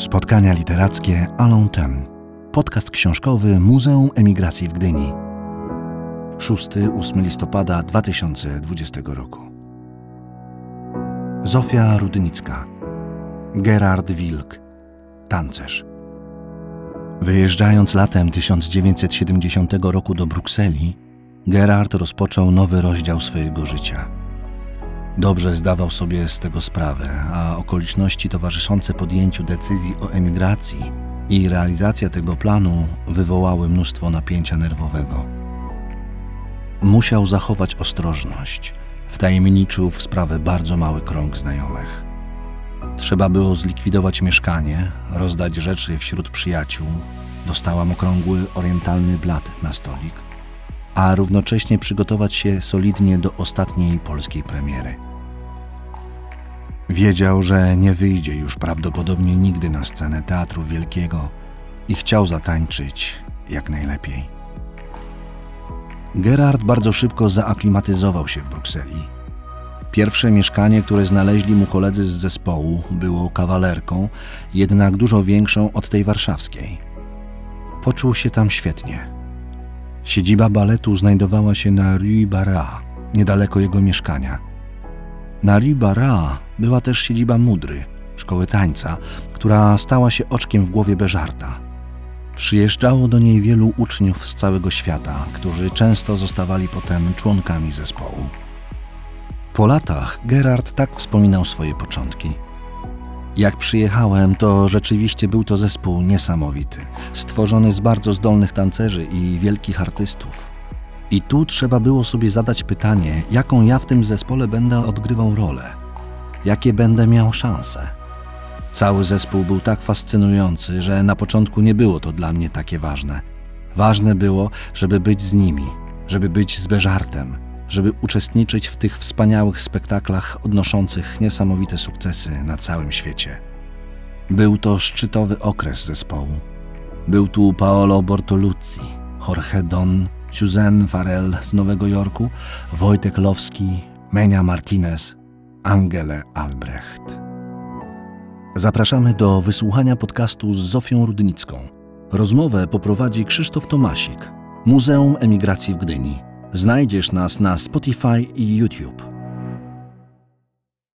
Spotkania literackie Alon Ten. Podcast książkowy Muzeum Emigracji w Gdyni. 6-8 listopada 2020 roku. Zofia Rudnicka. Gerard Wilk. Tancerz. Wyjeżdżając latem 1970 roku do Brukseli, Gerard rozpoczął nowy rozdział swojego życia – Dobrze zdawał sobie z tego sprawę, a okoliczności towarzyszące podjęciu decyzji o emigracji i realizacja tego planu wywołały mnóstwo napięcia nerwowego. Musiał zachować ostrożność, wtajemniczył w sprawę bardzo mały krąg znajomych. Trzeba było zlikwidować mieszkanie, rozdać rzeczy wśród przyjaciół. Dostałam okrągły orientalny blat na stolik – a równocześnie przygotować się solidnie do ostatniej polskiej premiery. Wiedział, że nie wyjdzie już prawdopodobnie nigdy na scenę Teatru Wielkiego i chciał zatańczyć jak najlepiej. Gerard bardzo szybko zaaklimatyzował się w Brukseli. Pierwsze mieszkanie, które znaleźli mu koledzy z zespołu, było kawalerką, jednak dużo większą od tej warszawskiej. Poczuł się tam świetnie Siedziba baletu znajdowała się na Rue Barra, niedaleko jego mieszkania. Na Rue Barra była też siedziba Mudry, szkoły tańca, która stała się oczkiem w głowie Beżarta. Przyjeżdżało do niej wielu uczniów z całego świata, którzy często zostawali potem członkami zespołu. Po latach Gerard tak wspominał swoje początki – jak przyjechałem, to rzeczywiście był to zespół niesamowity, stworzony z bardzo zdolnych tancerzy i wielkich artystów. I tu trzeba było sobie zadać pytanie, jaką ja w tym zespole będę odgrywał rolę, jakie będę miał szanse. Cały zespół był tak fascynujący, że na początku nie było to dla mnie takie ważne. Ważne było, żeby być z nimi, żeby być z Beżartem, żeby uczestniczyć w tych wspaniałych spektaklach odnoszących niesamowite sukcesy na całym świecie. Był to szczytowy okres zespołu. Był tu Paolo Bortoluzzi, Jorge Don, Suzanne Farel z Nowego Jorku, Wojtek Lowski, Menia Martinez, Angele Albrecht. Zapraszamy do wysłuchania podcastu z Zofią Rudnicką. Rozmowę poprowadzi Krzysztof Tomasik, Muzeum Emigracji w Gdyni. Znajdziesz nas na Spotify i YouTube.